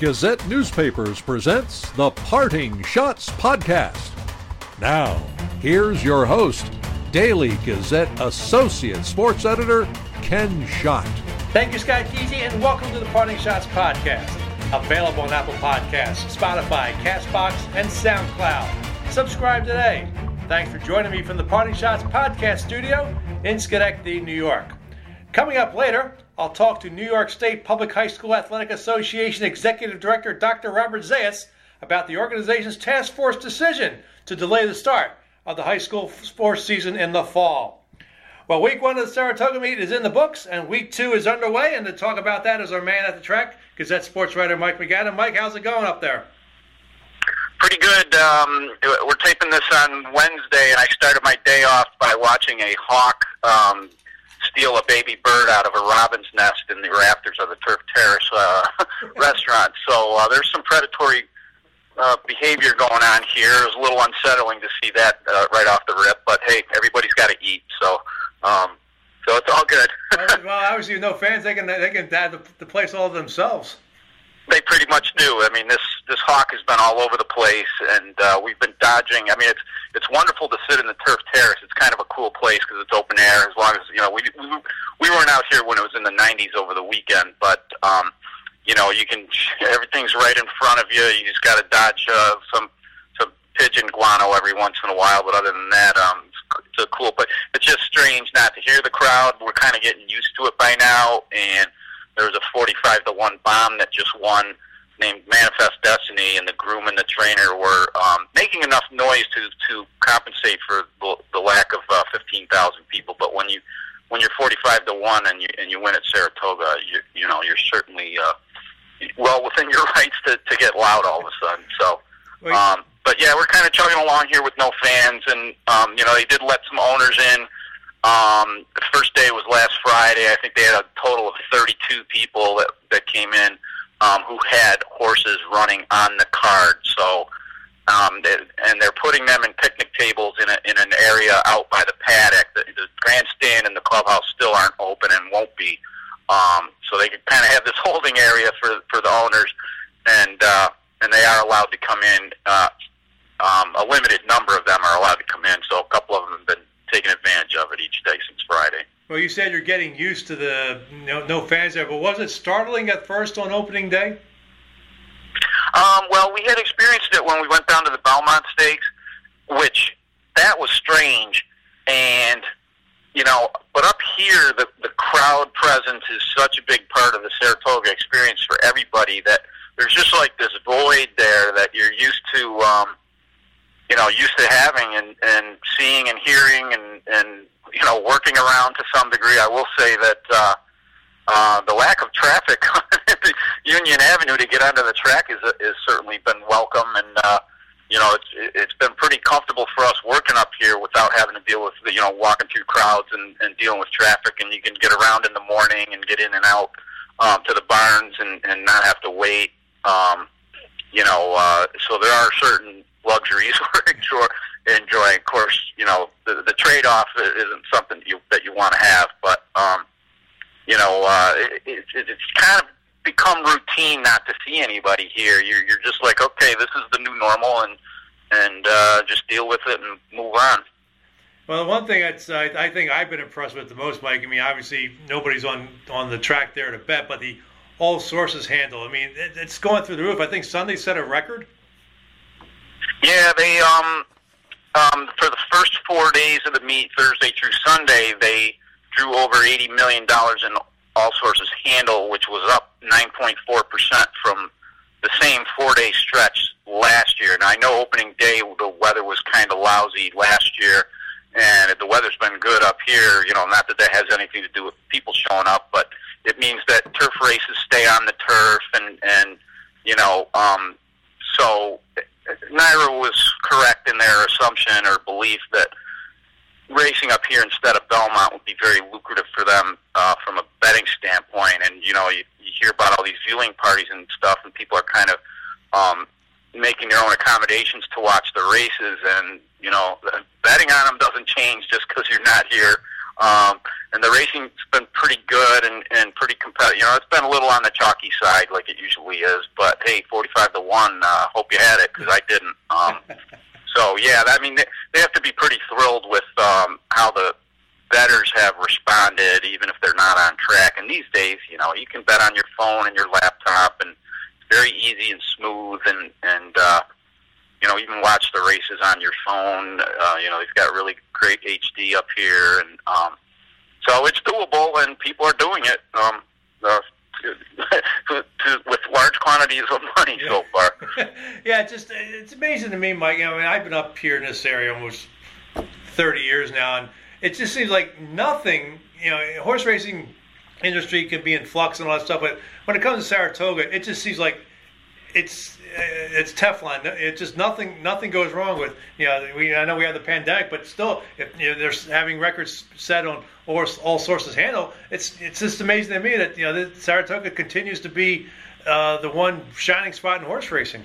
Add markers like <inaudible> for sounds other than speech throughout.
Gazette Newspapers presents the Parting Schotts Podcast. Now, here's your host, Daily Gazette Associate Sports Editor, Ken Schott. Thank you, Scott Keesey, and welcome to the Parting Schotts Podcast. Available on Apple Podcasts, Spotify, Castbox, and SoundCloud. Subscribe today. Thanks for joining me from the Parting Shots Podcast studio in Schenectady, New York. Coming up later, I'll talk to New York State Public High School Athletic Association Executive Director Dr. Robert Zayas about the organization's task force decision to delay the start of the high school sports season in the fall. Well, week one of the Saratoga meet is in the books, and week two is underway. And to talk about that is our man at the track, Gazette sports writer Mike MacAdam. Mike, how's it going up there? Pretty good. Um, we're taping this on Wednesday, and I started my day off by watching a hawk um, steal a baby bird out of a robin's nest in the rafters of the Turf Terrace uh, <laughs> restaurant. So uh, there's some predatory uh, behavior going on here. It was a little unsettling to see that uh, right off the rip, but hey, everybody's got to eat, so um, so it's all good. <laughs> well, obviously, no fans, they can they can have the, the place all themselves. They pretty much do. I mean, this this hawk has been all over the place, and uh, we've been dodging. I mean, it's it's wonderful to sit in the turf terrace. It's kind of a cool place because it's open air. As long as you know, we we we weren't out here when it was in the 90s over the weekend, but um, you know, you can <laughs> everything's right in front of you. You just got to dodge uh, some some pigeon guano every once in a while, but other than that, um, it's, it's a cool. But it's just strange not to hear the crowd. We're kind of getting used to it by now, and there was a 45 to 1 bomb that just won named Manifest Destiny, and the groom and the trainer were um, making enough noise to to compensate for the, the lack of uh, 15,000 people. But when you when you're 45 to one and you and you win at Saratoga, you you know you're certainly uh, well within your <laughs> rights to to get loud all of a sudden. So. Um, but yeah, we're kind of chugging along here with no fans, and um, you know they did let some owners in um, the first day was last Friday. I think they had a total of 32 people that that came in um, who had horses running on the card. So, um, they, and they're putting them in picnic tables in a, in an area out by the paddock. The, the grandstand and the clubhouse still aren't open and won't be. Um, so they can kind of have this <laughs> holding area for for the owners, and uh, and they are allowed to come in. Uh, um, a limited number of them are allowed to come in. So a couple of them have been taking advantage of it each day since Friday. Well, you said you're getting used to the you know, no fans there, but was it startling at first on opening day? Um, well, we had experienced it when we went down to the Belmont Stakes, which that was strange, and you know, but up here the the crowd presence is such a big part of the Saratoga experience for everybody that there's just like this void there that you're used to. Um, you know, used to having and, and seeing and hearing and, and, you know, working around to some degree. I will say that, uh, uh, the lack of traffic <laughs> on Union Avenue to get onto the track is, is certainly been welcome. And, uh, you know, it's, it's been pretty comfortable for us working up here without having to deal with, you know, walking through crowds and, and dealing with traffic. And you can get around in the morning and get in and out, um, to the barns and, and not have to wait. Um, you know, uh, so there are certain luxuries <laughs> we're enjoy, enjoying. Of course, you know the, the trade-off isn't something that you that you want to have, but um, you know uh, it, it, it's kind of become routine not to see anybody here. You're you're just like, okay, this is the new normal, and and uh, just deal with it and move on. Well, one thing that's uh, I think I've been impressed with the most, Mike. I mean, obviously nobody's on on the track there to bet, but the all sources handle. I mean, it, it's going through the roof. I think Sunday set a record. Yeah, they um um for the first four days of the meet, Thursday through Sunday, they drew over eighty million dollars in all sources handle, which was up nine point four percent from the same four day stretch last year. And I know opening day the weather was kind of lousy last year, and if the weather's been good up here. You know, not that that has anything to do with people showing up, but it means that turf races stay on the turf, and and you know, um, so NYRA was correct in their assumption or belief that racing up here instead of Belmont would be very lucrative for them uh, from a betting standpoint. And you know, you, you hear about all these viewing parties and stuff, and people are kind of um, making their own accommodations to watch the races. And you know, betting on them doesn't change just because you're not here. Um, and the racing's been pretty good and and pretty competitive. You know, it's been a little on the chalky side like it usually is, but hey, forty-five to one. Uh, hope you had it because I didn't. Um, <laughs> so yeah, I mean, they, they have to be pretty thrilled with um, how the bettors have responded, even if they're not on track. And these days, you know, you can bet on your phone and your laptop, and it's very easy and smooth, and and uh, you know, even watch the races on your phone. Uh, you know, they've got really great HD up here, and um, so it's doable, and people are doing it. Um, uh, to, <laughs> to, with large quantities of money yeah. so far. <laughs> yeah, just it's amazing to me, Mike. I mean, I've been up here in this area almost 30 years now, and it just seems like nothing. You know, horse racing industry can be in flux and all that stuff, but when it comes to Saratoga, it just seems like it's it's Teflon. It just nothing nothing goes wrong with you know we I know we have the pandemic, but still if you know, they're having records set on all, all sources handle. It's it's just amazing to me that you know Saratoga continues to be uh, the one shining spot in horse racing.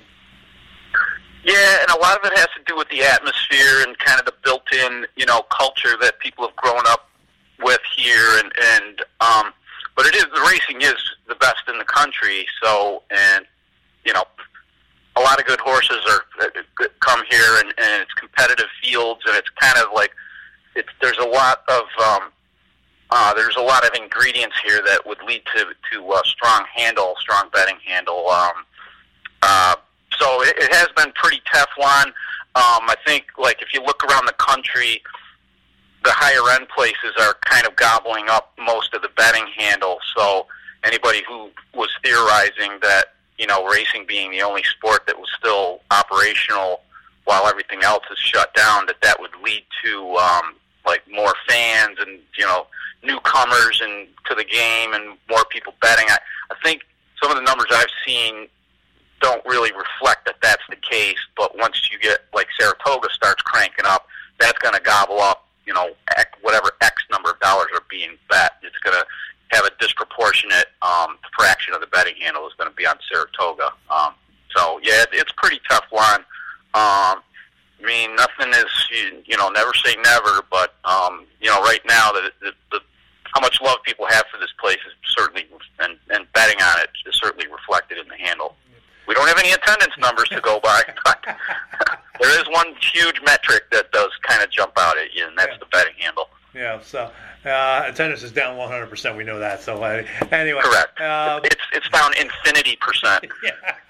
Yeah, and a lot of it has to do with the atmosphere and kind of the built-in you know culture that people have grown up with here, and and um, but it is the racing is the best in the country. So and you know a lot of good horses are uh, come here, and, and it's competitive fields, and it's kind of like it's there's a lot of um, uh, there's a lot of ingredients here that would lead to to a strong handle, strong betting handle. Um, uh, so it, it has been pretty Teflon. Um, I think like if you look around the country, the higher end places are kind of gobbling up most of the betting handle. So anybody who was theorizing that you know, racing being the only sport that was still operational while everything else is shut down, that that would lead to um, like more fans and you know newcomers and to the game and more people betting. I, I think some of the numbers I've seen don't really reflect that that's the case. But once you get like Saratoga starts cranking up, that's going to gobble up you know whatever X number of dollars are being bet. It's going to have a disproportionate um, fraction of the betting handle is going to be on Saratoga. Um, so yeah, it, it's pretty Teflon. Um, I mean, nothing is you, you know never say never, but um, you know right now the, the, the how much love people have for this place is certainly and, and betting on it is certainly reflected in the handle. We don't have any attendance numbers to go by, <laughs> but <laughs> there is one huge metric that does kind of jump out at you, and that's yeah. the betting handle. Yeah, so uh, attendance is down 100%. We know that. So uh, anyway, correct. Uh, it's it's down infinity percent. <laughs>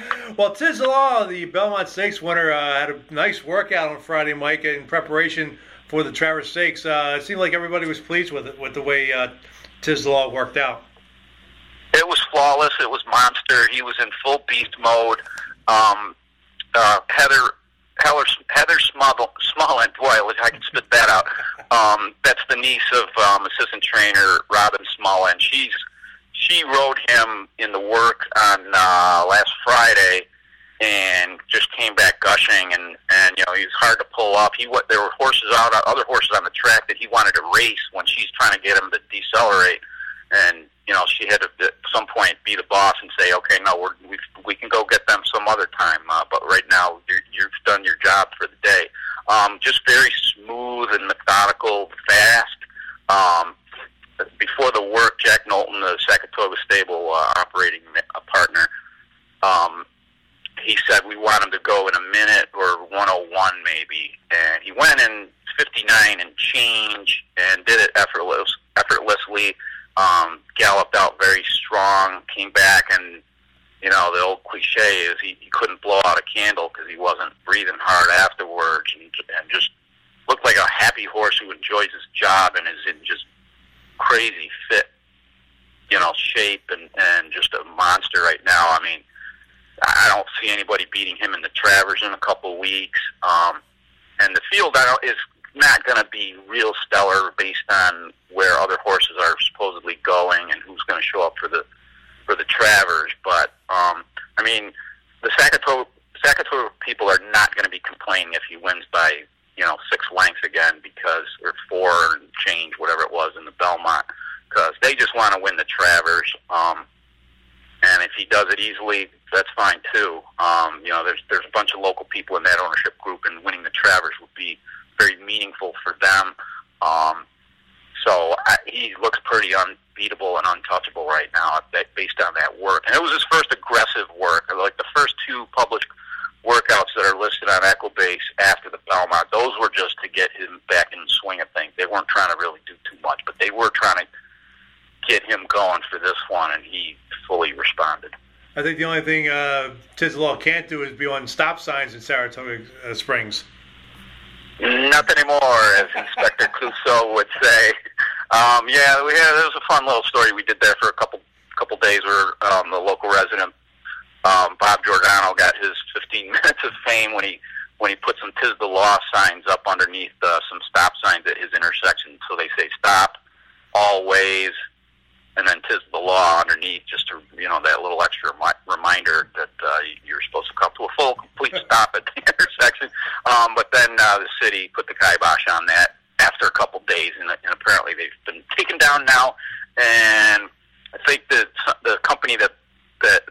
<laughs> well, Tiz the Law, the Belmont Stakes winner, uh, had a nice workout on Friday, Mike, in preparation for the Travers Stakes. Uh, it seemed like everybody was pleased with it, with the way uh, Tiz the Law worked out. It was flawless. It was monster. He was in full beast mode. Um, uh, Heather Heather, Heather Smullen, boy, I can spit that out. Um, that's the niece of um, assistant trainer Robin Smullen. She's she rode him in the work on uh, last Friday, and just came back gushing. And and you know he was hard to pull up. He there were horses out, other horses on the track that he wanted to race when she's trying to get him to decelerate, and you know, she had to at some point be the boss and say, okay, no, we're, we we can go get them some other time, uh, but right now you're, you've done your job for the day. Um, just very smooth and methodical, fast. Um, before the work, Jack Knowlton, the Sackatoga stable uh, operating partner, um, he said we want him to go in a minute or 101 maybe, and he went in 59 and change and did it effortless, effortlessly um, galloped out very strong, came back, and you know the old cliche is he, he couldn't blow out a candle because he wasn't breathing hard afterwards, and, and just looked like a happy horse who enjoys his job and is in just crazy fit, you know, shape and and just a monster right now. I mean, I don't see anybody beating him in the Travers in a couple of weeks. Um, and the field I don't, is not going to be real stellar based on where other horses are supposedly going and who's going to show up for the for the Travers. But um, I mean, the Saratoga Saratoga people are not going to be complaining if he wins by you know six lengths again because or four and change whatever it was in the Belmont because they just want to win the Travers. Um, and if he does it easily, that's fine too. Um, you know, there's there's a bunch of local people in that ownership group, and winning the Travers would be very meaningful for them. Um, So I, he looks pretty unbeatable and untouchable right now based on that work. And it was his first aggressive work. Like the first two published workouts that are listed on Equibase after the Belmont, those were just to get him back in the swing of things. They weren't trying to really do too much, but they were trying to get him going for this one, and he fully responded. I think the only thing uh, Tiz the Law can't do is be on stop signs in Saratoga uh, Springs. Not anymore, as Inspector <laughs> Clouseau would say. Um, yeah, we had, it was a fun little story we did there for a couple couple days where um, the local resident um, Bob Giordano got his 15 <laughs> minutes of fame when he when he put some "Tis the Law" signs up underneath uh, some stop signs at his intersection. So they say "Stop," "Always," and then "Tis the Law" underneath, just to you know that little extra reminder that uh, you're supposed to come to a full, complete stop at the <laughs> intersection. Um, but then uh, the city put the kibosh on that after a couple days, and, and apparently they've been taken down now. And I think that the company that that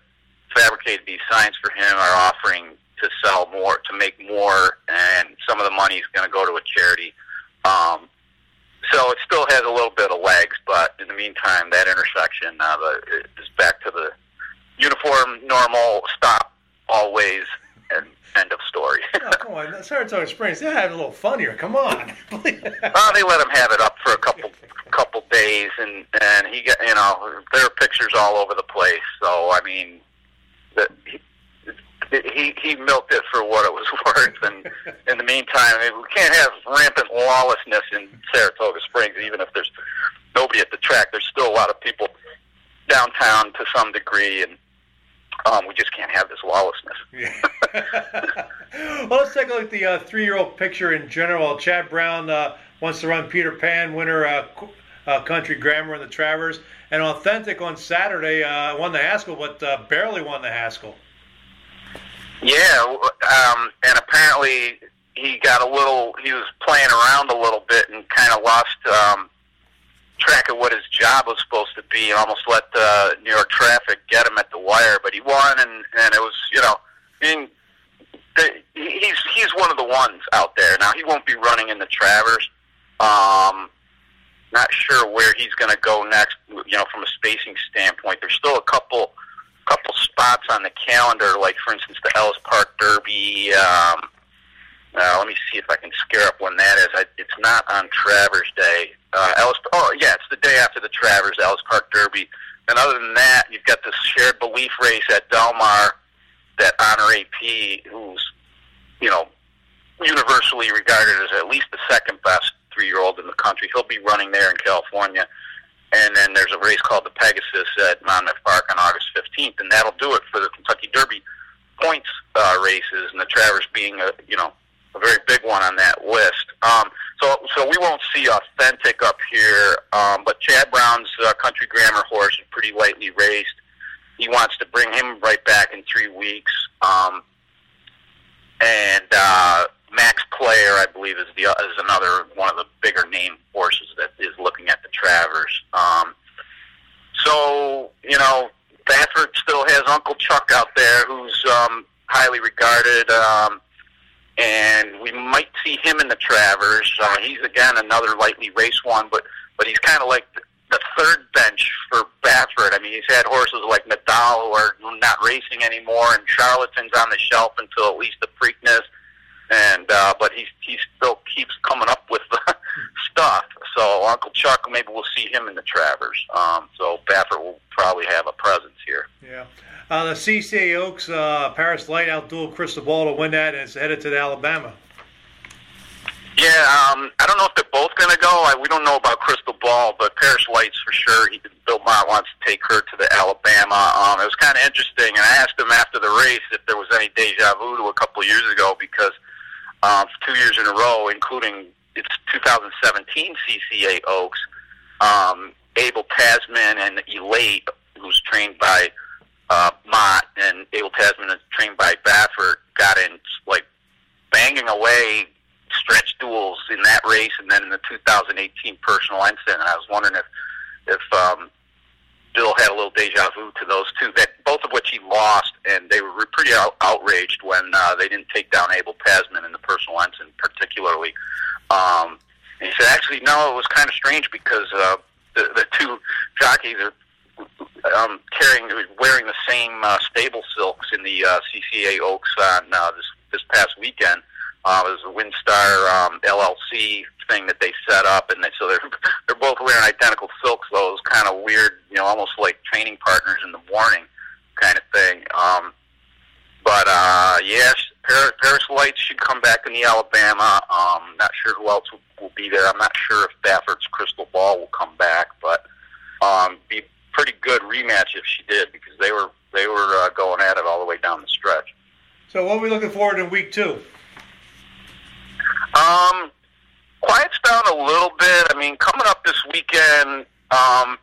fabricated these signs for him are offering to sell more, to make more, and some of the money is going to go to a charity. Um, so it still has a little bit of legs, but in the meantime, that intersection uh, the, is back to the uniform, normal, stop, always, and end of story. <laughs> oh, come on, Saratoga Springs, they have a little fun here. Come on. <laughs> well, they let him have it up for a couple couple days, and and he got you know there are pictures all over the place. So I mean, that he, he he milked it for what it was <laughs> worth, and in the meantime, I mean, we can't have rampant lawlessness in Saratoga Springs, even if there's nobody at the track. There's still a lot of people downtown to some degree, and um, we just can't have this lawlessness. Yeah. <laughs> well, let's take a look at the uh, three-year-old picture in general. Chad Brown uh, wants to run Peter Pan, winner uh, uh, Country Grammar in the Travers and Authentic on Saturday uh, won the Haskell, but uh, barely won the Haskell. Yeah, um, and apparently he got a little. He was playing around a little bit and kind of lost um, track of what his job was supposed to be, and almost let the New York traffic get him at the wire. But he won, and and it was you know, I mean, the, he's he's one of the ones out there. Now he won't be running in the Travers. Um, not sure where he's going to go next. You know, from a spacing standpoint, there's still a couple couple spots on the calendar, like for instance the Ellis Park Derby. Um, uh, let me see if I can scare up when that is. I, it's not on Travers Day. Uh, Ellis. Oh, yeah, it's the day after the Travers Ellis Park Derby. And other than that, you've got this shared belief race at Del Mar that Honor AP, who's you know universally regarded as at least the second best three year old in the country. He'll be running there in California. And then there's a race called the Pegasus at Monmouth Park on August 15th, and that'll do it for the Kentucky Derby points uh, races, and the Travers being a you know a very big one on that list. Um, so so we won't see authentic up here, um, but Chad Brown's uh, Country Grammar horse is pretty lightly raced. He wants to bring him right back in three weeks, um, and uh, Max Player, I believe, is the is another one of the bigger name horses that is looking at the Travers. Um, so you know, Baffert still has Uncle Chuck out there, who's um, highly regarded, um, and we might see him in the Travers. Uh, he's again another lightly raced one, but but he's kind of like the, the third bench for Baffert. I mean, he's had horses like Nadal who are not racing anymore, and Charlatan's on the shelf until at least the Preakness and uh, but he he still keeps coming up with <laughs> stuff. So Uncle Chuck, maybe we'll see him in the Travers. Um, so Baffert will probably have a presence here. Yeah. Uh, the CCA Oaks uh, Paris Light outdueled Crystal Ball to win that, and it's headed to the Alabama. Yeah, um, I don't know if they're both going to go. I, we don't know about Crystal Ball, but Paris Lights for sure. He, Bill Mott wants to take her to the Alabama. Um, it was kind of interesting, and I asked him after the race if there was any deja vu to a couple years ago because – um, two years in a row, including its 2017 CCA Oaks. Um, Abel Tasman and Elate, who's trained by uh, Mott, and Abel Tasman is trained by Baffert, got in like banging away stretch duels in that race, and then in the 2018 personal ensign. And I was wondering if if um, Bill had a little deja vu to those two, that both of which he lost, and they were pretty out, outraged when uh, they didn't take down Abel Tasman in the personal ensign, particularly. Um, And he said, actually, no, it was kind of strange because uh, the the two jockeys are um, carrying, wearing the same uh, stable silks in the uh, CCA Oaks on uh, this this past weekend. Uh, it was a WinStar um, LLC thing that they set up, and they, so they're <laughs> they're both wearing identical silks. It kind of weird, you know, almost like training partners in the morning kind of thing. Um, but uh, yeah, Paris, Paris Lights should come back in the Alabama. Um, not sure who else will, will be there. I'm not sure if Baffert's Crystal Ball will come back, but um, be pretty good rematch if she did because they were they were uh, going at it all the way down the stretch. So what are we looking forward to in week two? Um, quiets down a little bit. I mean, coming up this weekend, um,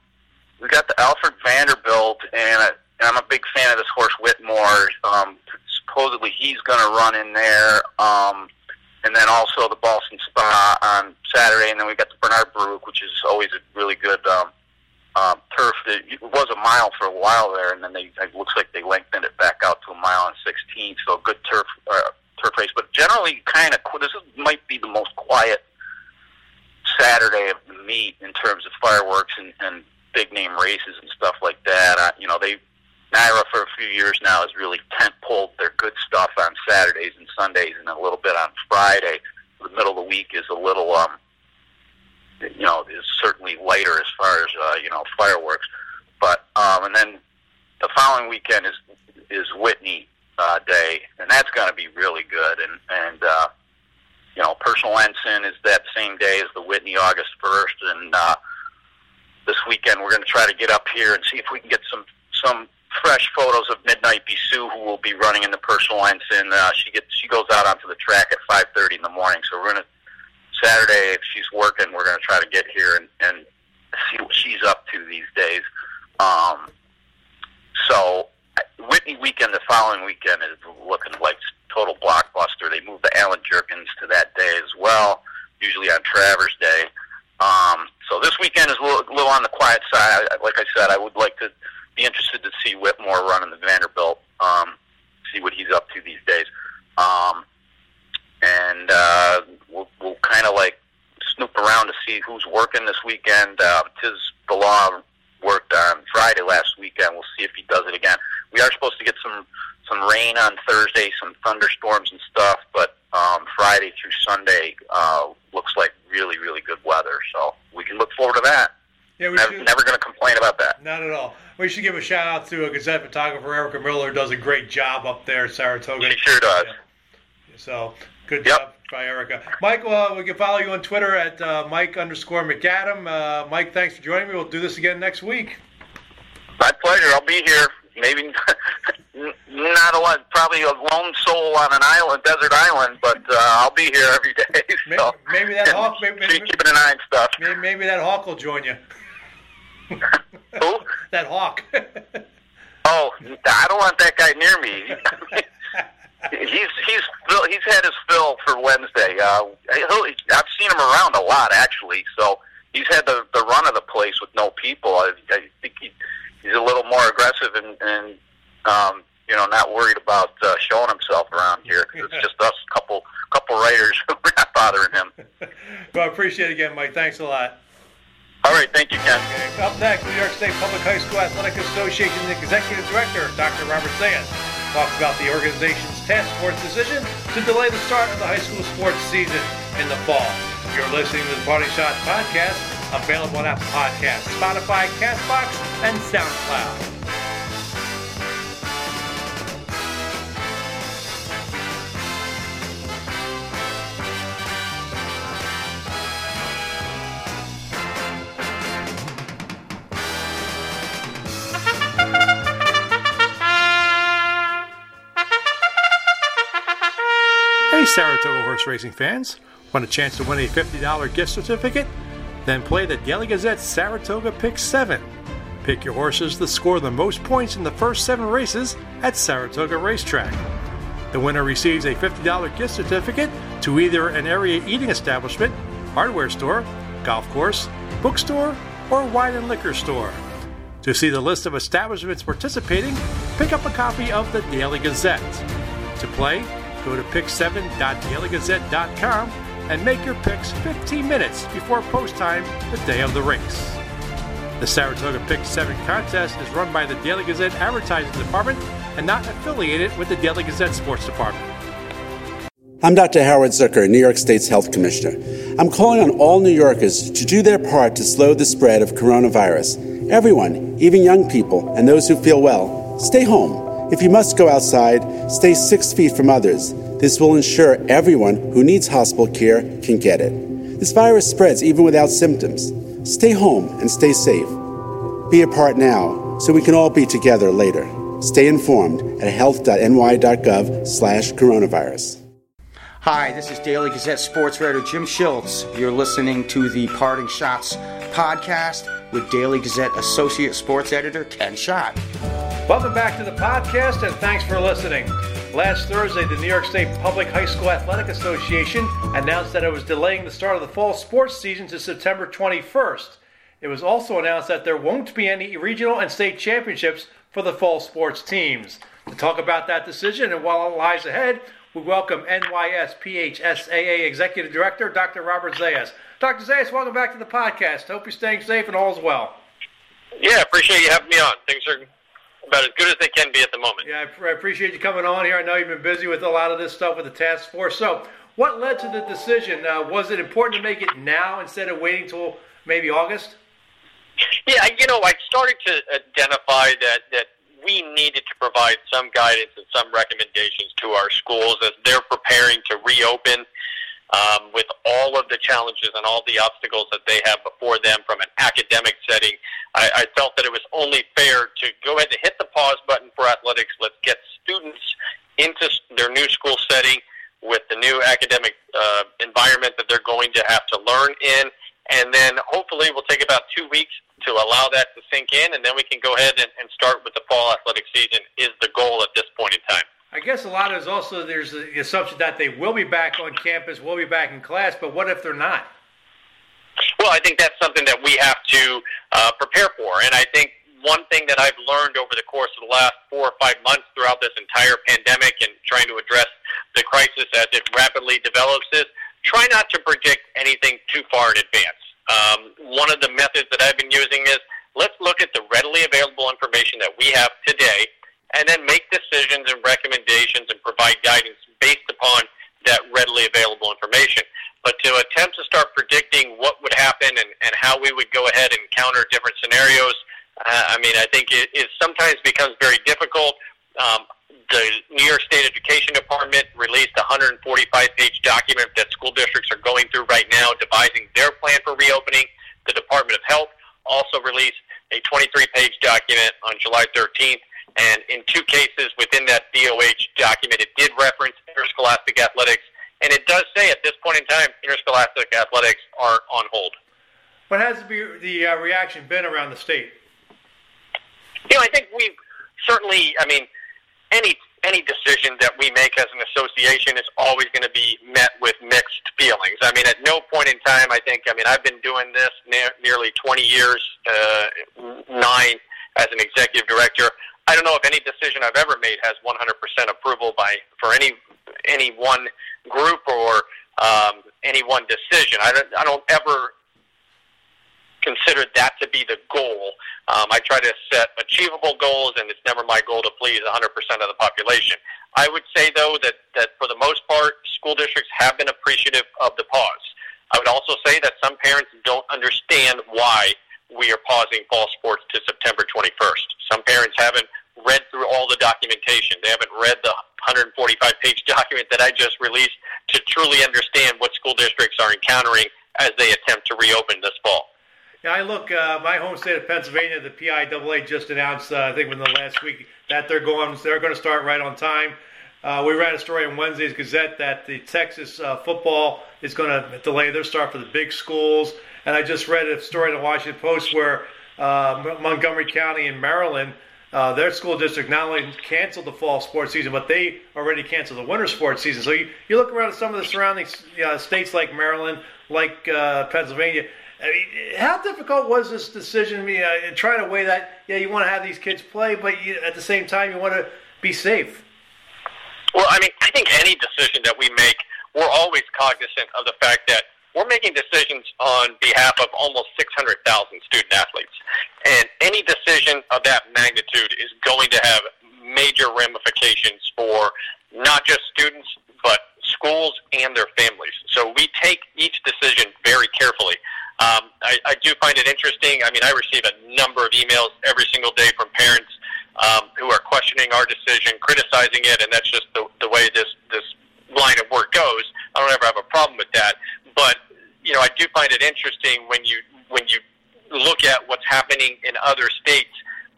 we got the Alfred Vanderbilt, and I, I'm a big fan of this horse Whitmore. Um, supposedly he's going to run in there. Um, and then also the Boston Spa on Saturday, and then we got the Bernard Baruch, which is always a really good um, um, turf. It was a mile for a while there, and then they it looks like they lengthened it back out to a mile and sixteen. So a good turf uh, turf race, but generally kind of this is, might be the most quiet Saturday of the meet in terms of fireworks and, and big name races and stuff like that. Uh, you know, they NYRA for a few years now has really tent pulled their good stuff on Saturdays and Sundays and a little bit on Friday. The middle of the week is a little, um, you know, is certainly lighter as far as uh, you know fireworks. But um, and then the following weekend is is Whitney uh, Day, and that's going to be really good. And and uh, you know, personal ensign is that same day as the Whitney, August first, and uh, this weekend we're going to try to get up here and see if we can get some some fresh photos of Midnight Bisou, who will be running in the personal ensign. Uh, she gets she goes out onto the track at 5:30 in the morning. So we're gonna Saturday if she's working, we're gonna try to get here and, and see what she's up to these days. Um, so Whitney weekend, the following weekend is looking like total blockbuster. They moved the Allen Jerkens to that day as well, usually on Travers Day. Um, so this weekend is a little, little on the quiet side. Like I said, I would like to be interested to see Whitmore run in the Vanderbilt, um, see what he's up to these days. Um, and uh, we'll, we'll kind of like snoop around to see who's working this weekend. Um, Tiz the law worked on Friday last weekend. We'll see if he does it again. We are supposed to get some some rain on Thursday, some thunderstorms and stuff, but um, Friday through Sunday uh, looks like really really good weather. So we can look forward to that. Yeah, we never, should, never going to complain about that. Not at all. We should give a shout out to a Gazette photographer, Erica Miller, who does a great job up there at Saratoga. She sure does. Yeah. So good Yep. job by Erica. Mike, uh, we can follow you on Twitter at uh, Mike underscore MacAdam. Uh, Mike, thanks for joining me. We'll do this again next week. My pleasure. I'll be here. Maybe <laughs> not a lot, probably a lone soul on an island, desert island, but uh, I'll be here every <laughs> day. Maybe, So. maybe that hawk, maybe, <laughs> maybe, keeping an eye on stuff. maybe, maybe that hawk will join you. Who? That hawk. Oh, I don't want that guy near me. He's he's he's had his fill for Wednesday. Uh, I've seen him around a lot actually. So he's had the the run of the place with no people. I, I think he, he's a little more aggressive and and um, you know not worried about uh, showing himself around here. <laughs> Cause it's just us couple couple writers. <laughs> We're not bothering him. <laughs> well, I appreciate it again, Mike. Thanks a lot. All right, thank you, Ken. Okay, Up next, New York State Public High School Athletic Association Executive Director, Dr. Robert Zayas, talks about the organization's task force decision to delay the start of the high school sports season in the fall. You're listening to the Parting Schotts podcast, available on Apple Podcasts, Spotify, Castbox, and SoundCloud. Saratoga horse racing fans! Want a chance to win a $50 gift certificate? Then play the Daily Gazette Saratoga Pick 7. Pick your horses that score the most points in the first seven races at Saratoga Racetrack. The winner receives a $50 gift certificate to either an area eating establishment, hardware store, golf course, bookstore, or wine and liquor store. To see the list of establishments participating, pick up a copy of the Daily Gazette. To play, go to pick7.dailygazette.com and make your picks 15 minutes before post time the day of the race. The Saratoga Pick 7 contest is run by the Daily Gazette Advertising Department and not affiliated with the Daily Gazette Sports Department. I'm Dr. Howard Zucker, New York State's Health Commissioner. I'm calling on all New Yorkers to do their part to slow the spread of coronavirus. Everyone, even young people and those who feel well, stay home. If you must go outside, stay six feet from others. This will ensure everyone who needs hospital care can get it. This virus spreads even without symptoms. Stay home and stay safe. Be a part now so we can all be together later. Stay informed at health.ny.gov slash coronavirus. Hi, this is Daily Gazette sports writer Jim Schiltz. You're listening to the Parting Schotts podcast with Daily Gazette associate sports editor Ken Schott. Welcome back to the podcast and thanks for listening. Last Thursday, the New York State Public High School Athletic Association announced that it was delaying the start of the fall sports season to September 21st. It was also announced that there won't be any regional and state championships for the fall sports teams. To talk about that decision and what lies ahead, we welcome NYSPHSAA Executive Director Dr. Robert Zayas. Dr. Zayas, welcome back to the podcast. Hope you're staying safe and all is well. Yeah, appreciate you having me on. Things are about as good as they can be at the moment. Yeah, I appreciate you coming on here. I know you've been busy with a lot of this stuff with the task force. So, what led to the decision? Uh, was it important to make it now instead of waiting till maybe August? Yeah, you know, I started to identify that that we needed to provide some guidance and some recommendations to our schools as they're preparing to reopen um, with all of the challenges and all the obstacles that they have before them from an academic setting. I, I felt that it was only fair to go ahead and hit the pause button for athletics. Let's get students into their new school setting with the new academic uh, environment that they're going to have to learn in. And then hopefully we'll take about two weeks to allow that to sink in, and then we can go ahead and, and start with the fall athletic season is the goal at this point in time. I guess a lot is also there's the assumption that they will be back on campus, will be back in class, but what if they're not? Well, I think that's something that we have to uh, prepare for, and I think one thing that I've learned over the course of the last four or five months throughout this entire pandemic and trying to address the crisis as it rapidly develops is try not to predict anything too far in advance. Um, one of the methods that I've been using is let's look at the readily available information that we have today and then make decisions and recommendations and provide guidance based upon that readily available information. But to attempt to start predicting what would happen and, and how we would go ahead and counter different scenarios, uh, I mean, I think it, it sometimes becomes very difficult. Um, the New York State Education Department released a 145-page document that school districts are going through right now, devising their plan for reopening. The Department of Health also released a 23-page document on July 13th, and in two cases within that DOH document, it did reference interscholastic athletics, and it does say at this point in time, interscholastic athletics are on hold. What has the uh, reaction been around the state? You know, I think we've certainly, I mean, any any decision that we make as an association is always going to be met with mixed feelings. I mean, at no point in time, I think, I mean, I've been doing this ne- nearly 20 years, uh, nine as an executive director. I don't know if any decision I've ever made has 100% approval by for any any one group or um, any one decision. I don't, I don't ever consider that to be the goal. Um, I try to set achievable goals, and it's never my goal to please 100% of the population. I would say, though, that, that for the most part, school districts have been appreciative of the pause. I would also say that some parents don't understand why we are pausing fall sports to September 21st. Some parents haven't read through all the documentation. They haven't read the 145 page <laughs> document that I just released to truly understand what school districts are encountering as they attempt to reopen this fall. Yeah, I look. Uh, my home state of Pennsylvania, the PIAA just announced, uh, I think, within the last week, that they're going. They're going to start right on time. Uh, we read a story in Wednesday's Gazette that the Texas uh, football is going to delay their start for the big schools, and I just read a story in the Washington Post where uh, Montgomery County in Maryland, uh, their school district not only canceled the fall sports season, but they already canceled the winter sports season. So you, you look around at some of the surrounding states like Maryland, like Pennsylvania I mean, how difficult was this decision? I mean, uh, trying to weigh that. Yeah, you want to have these kids play, but you, at the same time, you want to be safe. Well, I mean, I think any decision that we make we're always cognizant of the fact that we're making decisions on behalf of almost 600,000 student athletes. And any decision of that magnitude is going to have major ramifications for not just students, but schools and their families. So we take each decision very carefully. Um, I, I do find it interesting. I mean, I receive a number of emails every single day from parents um, who are questioning our decision, criticizing it, and that's just the, the way this, this line of work goes. I don't ever have a problem with that. But you know, I do find it interesting when you when you look at what's happening in other states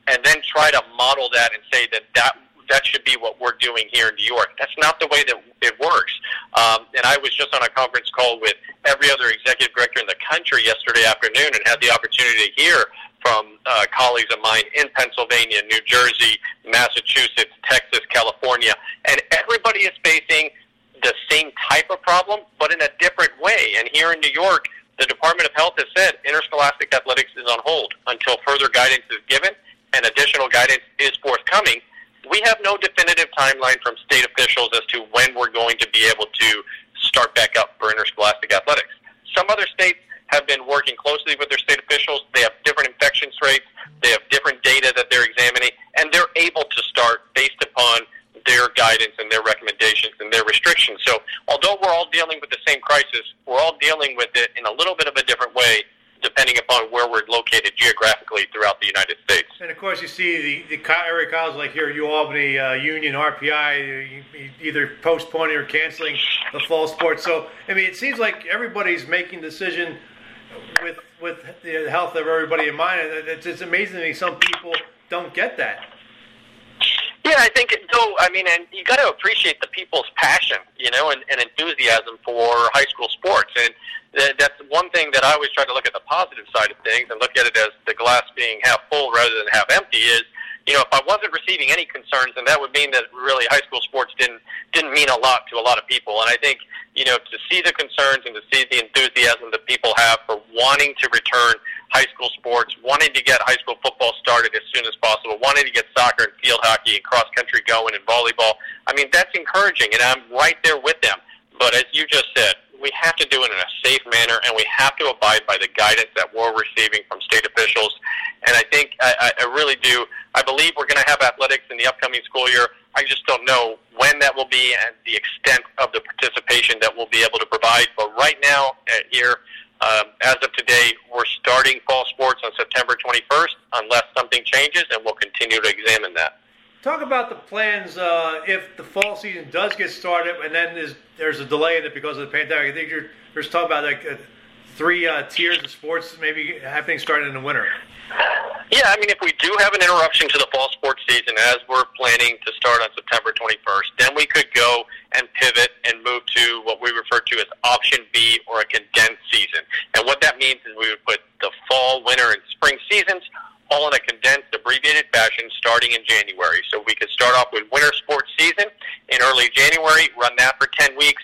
and then try to model that and say that that that should be what we're doing here in New York. That's not the way that it works. Um, and I was just on a conference call with every other executive director in the country yesterday afternoon and had the opportunity to hear from uh, colleagues of mine in Pennsylvania, New Jersey, Massachusetts, Texas, California, and everybody is facing the same type of problem, but in a different way. And here in New York, the Department of Health has said interscholastic athletics is on hold until further guidance is given and additional guidance is forthcoming. We have no definitive timeline from state officials as to when we're going to be able to start back up for interscholastic athletics. Some other states have been working closely with their state officials. They have different infections rates, they have different data that they're examining, and they're able to start based upon their guidance and their recommendations and restrictions. So, although we're all dealing with the same crisis, we're all dealing with it in a little bit of a different way depending upon where we're located geographically throughout the United States. And of course, you see the, the area colleges like here, at U Albany, uh, Union, RPI, either postponing or canceling the fall sports. So, I mean, it seems like everybody's making decision with with the health of everybody in mind. It's, it's amazing to me some people don't get that. Yeah, I think though. I mean, and you got to appreciate the people's passion, you know, and, and enthusiasm for high school sports, and th- that's one thing that I always try to look at the positive side of things and look at it as the glass being half full rather than half empty. Is you know, if I wasn't receiving any concerns, then that would mean that really high school sports didn't didn't mean a lot to a lot of people. And I think you know to see the concerns and to see the enthusiasm that people have for wanting to return high school sports, wanting to get high school football started as soon as possible, wanting to get soccer and field hockey and cross country going and volleyball. I mean, that's encouraging, and I'm right there with them. But as you just said, we have to do it in a safe manner, and we have to abide by the guidance that we're receiving from state officials. And I think I, I really do. I believe we're going to have athletics in the upcoming school year. I just don't know when that will be and the extent of the participation that we'll be able to provide. But right now, uh, here, um, as of today, we're starting fall sports on September 21st, unless something changes, and we'll continue to examine that. Talk about the plans uh, if the fall season does get started, and then there's, there's a delay in it because of the pandemic. I think you're, you're talking about like uh, three uh, tiers of sports maybe happening starting in the winter. Yeah, I mean, if we do have an interruption to the fall sports season, as we're planning to start on September 21st, then we could go and pivot and move to what we refer to as option B or a condensed season. And what that means is we would put the fall, winter, and spring seasons all in a condensed, abbreviated fashion starting in January. So we could start off with winter sports season in early January, run that for 10 weeks,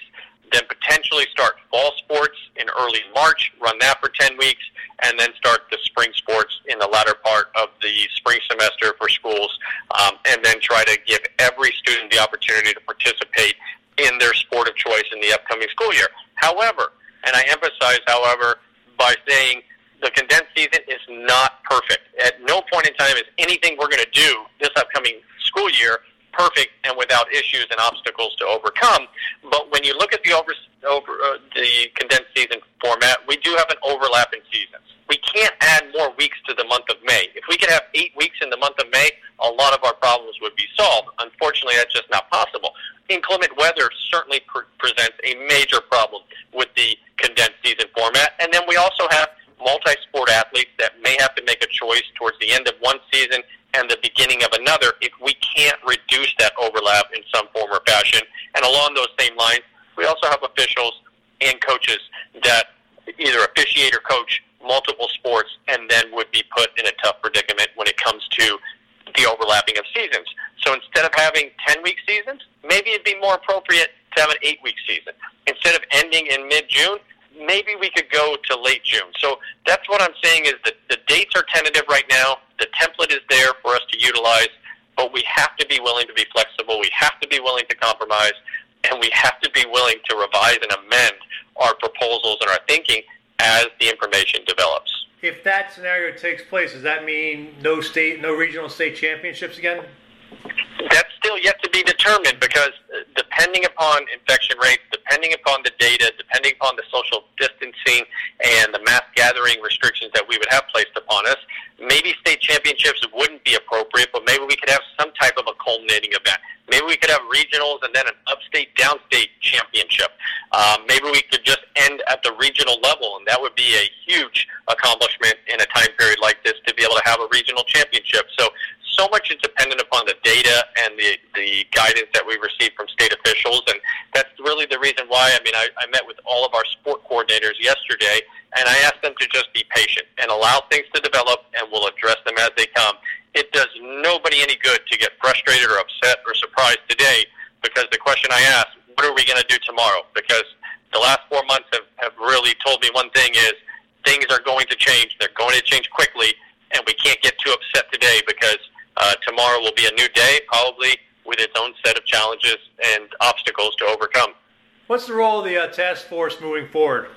then potentially start fall sports in early March, run that for 10 weeks, and then start the spring sports in the latter part of the spring semester for schools, um, and then try to give every student the opportunity to participate in their sport of choice in the upcoming school year. However, and I emphasize, however, by saying the condensed season is not perfect. At no point in time is anything we're going to do this upcoming school year perfect and without issues and obstacles to overcome. But when you look at the over, over uh, the condensed season format, we do have an overlap in seasons. We can't add more weeks to the month of May. If we could have eight weeks in the month of May, a lot of our problems would be solved. Unfortunately, that's just not possible. Inclement weather certainly pre- presents a major problem with the condensed season format. And then we also have multi-sport athletes that may have to make a choice towards the end of one season and the beginning of another if we can't reduce that overlap in some form or fashion. And along those same lines, we also have officials and coaches that either officiate or coach multiple sports and then would be put in a tough predicament when it comes to the overlapping of seasons. So instead of having 10 week seasons, maybe it'd be more appropriate to have an 8 week season. Instead of ending in mid June, maybe we could go to late June. So that's what I'm saying is that the dates are tentative right now. The template is there for us to utilize, but we have to be willing to be flexible. We have to be willing to compromise. and we have to be willing to revise and amend our proposals and our thinking as the information develops. If that scenario takes place, does that mean no state, no regional state championships again? That's still yet to be determined because uh, depending upon infection rates, depending upon the data, depending upon the social distancing and the mass gathering restrictions that we would have placed upon us, maybe state championships wouldn't be appropriate, but maybe we could have some type of a culminating event. Maybe we could have regionals and then an upstate, downstate championship. Um, maybe we could just end at the regional level, and that would be a huge accomplishment in a time period like this to be able to have a regional championship. So so much is dependent upon the data and the, the guidance that we receive from state officials. And that's really the reason why, I mean, I, I met with all of our sport coordinators yesterday, and I asked them to just be patient and allow things to develop, and we'll address them as they come. It does nobody any good to get frustrated or upset or surprised today because the question I asked, what are we going to do tomorrow? Because the last four months have, have really told me one thing is things are going to change. They're going to change quickly, and we can't get too upset today because – uh, tomorrow will be a new day, probably with its own set of challenges and obstacles to overcome. What's the role of the uh, task force moving forward?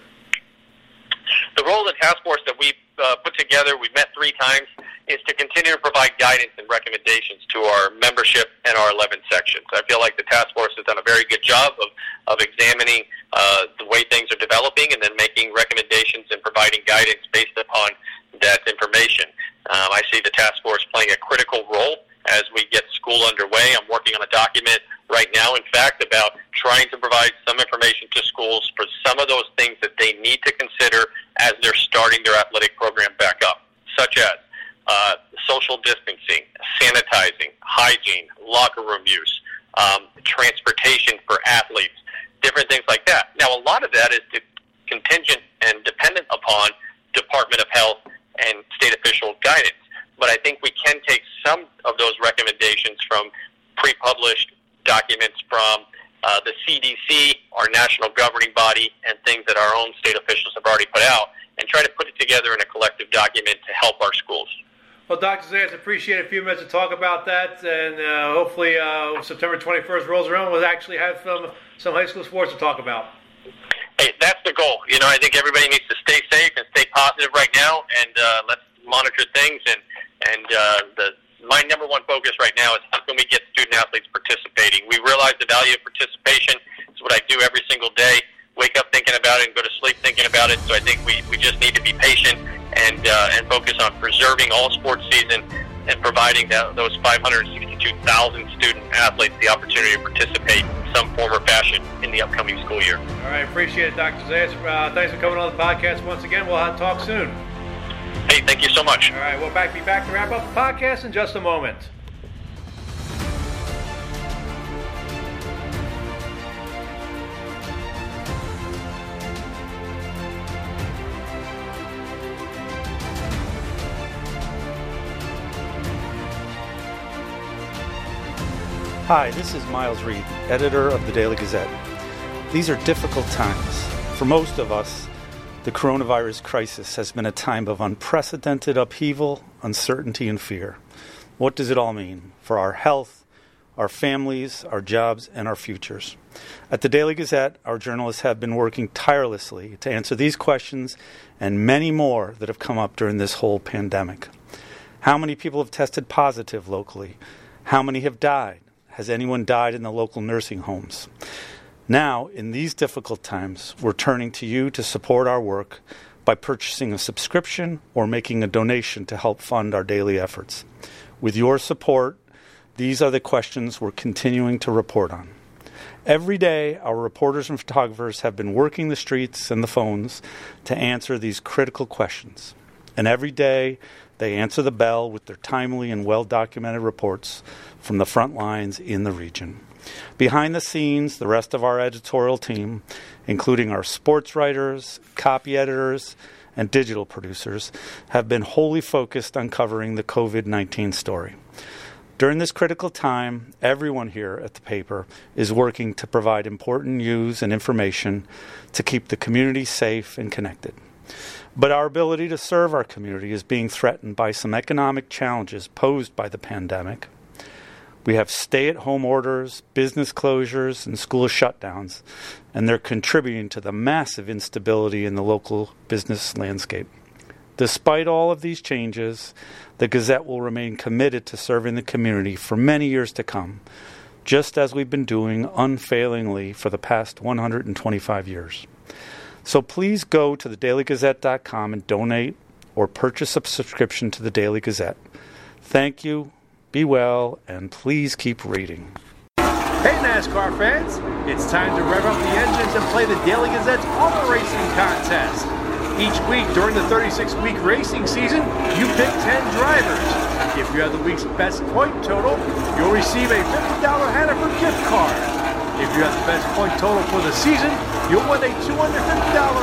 The role of the task force that we uh, put together, we've met three times, is to continue to provide guidance and recommendations to our membership and our 11 sections. I feel like the task force has done a very good job of, of examining uh, the way things are developing and then making recommendations and providing guidance based upon that information. Um, I see the task force playing a critical role as we get school underway. I'm working on a document right now, in fact, about trying to provide some information to schools for some of those things that they need to consider as they're starting their athletic program back up, such as uh, social distancing, sanitizing, hygiene, locker room use, um, transportation for athletes, different things like that. Now, a lot of that is contingent and dependent upon Department of Health and state official guidance. But I think we can take some of those recommendations from pre-published documents from uh, the CDC, our national governing body, and things that our own state officials have already put out, and try to put it together in a collective document to help our schools. Well, Dr. Zayas, appreciate a few minutes to talk about that, and uh, hopefully uh, September 21st rolls around, we'll actually have some, some high school sports to talk about. Hey, that's the goal. You know, I think everybody needs to stay safe and stay positive right now, and uh, let's monitor things. And and uh, the my number one focus right now is how can we get student athletes participating. We realize the value of participation. It's what I do every single day. Wake up thinking about it and go to sleep thinking about it. So I think we, we just need to be patient and uh, and focus on preserving all sports season and providing that, those 562,000 student athletes the opportunity to participate in some form or fashion in the upcoming school year. All right, appreciate it, Dr. Zayas. Uh, thanks for coming on the podcast once again. We'll talk soon. Hey, thank you so much. All right, we'll back, be back to wrap up the podcast in just a moment. Hi, this is Miles Reed, editor of the Daily Gazette. These are difficult times. For most of us, the coronavirus crisis has been a time of unprecedented upheaval, uncertainty, and fear. What does it all mean for our health, our families, our jobs, and our futures? At the Daily Gazette, our journalists have been working tirelessly to answer these questions and many more that have come up during this whole pandemic. How many people have tested positive locally? How many have died? Has anyone died in the local nursing homes? Now, in these difficult times, we're turning to you to support our work by purchasing a subscription or making a donation to help fund our daily efforts. With your support, these are the questions we're continuing to report on. Every day, our reporters and photographers have been working the streets and the phones to answer these critical questions. And every day, they answer the bell with their timely and well documented reports from the front lines in the region. Behind the scenes, the rest of our editorial team, including our sports writers, copy editors, and digital producers, have been wholly focused on covering the COVID 19 story. During this critical time, everyone here at the paper is working to provide important news and information to keep the community safe and connected. But our ability to serve our community is being threatened by some economic challenges posed by the pandemic. We have stay at home orders, business closures, and school shutdowns, and they're contributing to the massive instability in the local business landscape. Despite all of these changes, the Gazette will remain committed to serving the community for many years to come, just as we've been doing unfailingly for the past 125 years. So please go to thedailygazette.com and donate or purchase a subscription to the Daily Gazette. Thank you, be well, and please keep reading. Hey NASCAR fans, it's time to rev up the engines and play the Daily Gazette's Auto Racing Contest. Each week during the 36 week racing season, you pick 10 drivers. If you have the week's best point total, you'll receive a $50 Hannaford gift card. If you have the best point total for the season, you'll win a $250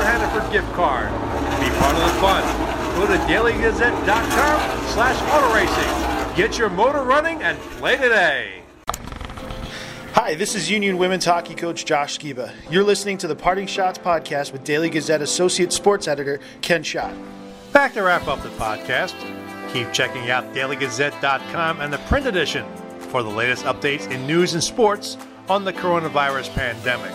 Hannaford gift card. Be part of the fun. Go to dailygazette.com slash auto racing. Get your motor running and play today. Hi, this is Union Women's Hockey Coach Josh Sciba. You're listening to the Parting Schotts podcast with Daily Gazette Associate Sports Editor Ken Schott. Back to wrap up the podcast. Keep checking out dailygazette.com and the print edition for the latest updates in news and sports on the coronavirus pandemic.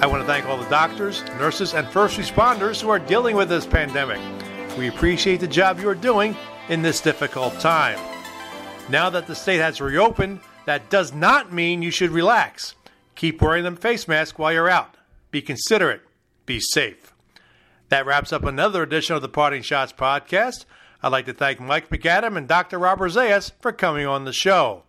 I want to thank all the doctors, nurses, and first responders who are dealing with this pandemic. We appreciate the job you are doing in this difficult time. Now that the state has reopened, that does not mean you should relax. Keep wearing them face masks while you're out. Be considerate. Be safe. That wraps up another edition of the Parting Schotts podcast. I'd like to thank Mike MacAdam and Dr. Robert Zayas for coming on the show.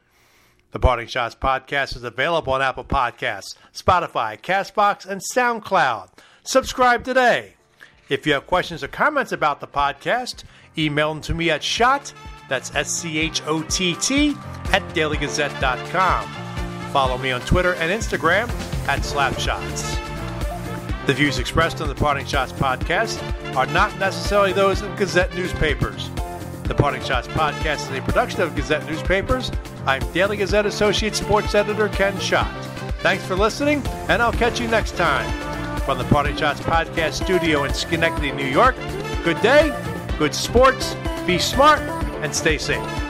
The Parting Schotts podcast is available on Apple Podcasts, Spotify, Castbox, and SoundCloud. Subscribe today. If you have questions or comments about the podcast, email them to me at schott, that's S C H O T T, at dailygazette.com. Follow me on Twitter and Instagram at Slapschotts. The views expressed on the Parting Schotts podcast are not necessarily those of Gazette newspapers. The Parting Schotts podcast is a production of Gazette newspapers. I'm Daily Gazette Associate Sports Editor Ken Schott. Thanks for listening, and I'll catch you next time. From the Parting Schotts podcast studio in Schenectady, New York, good day, good sports, be smart, and stay safe.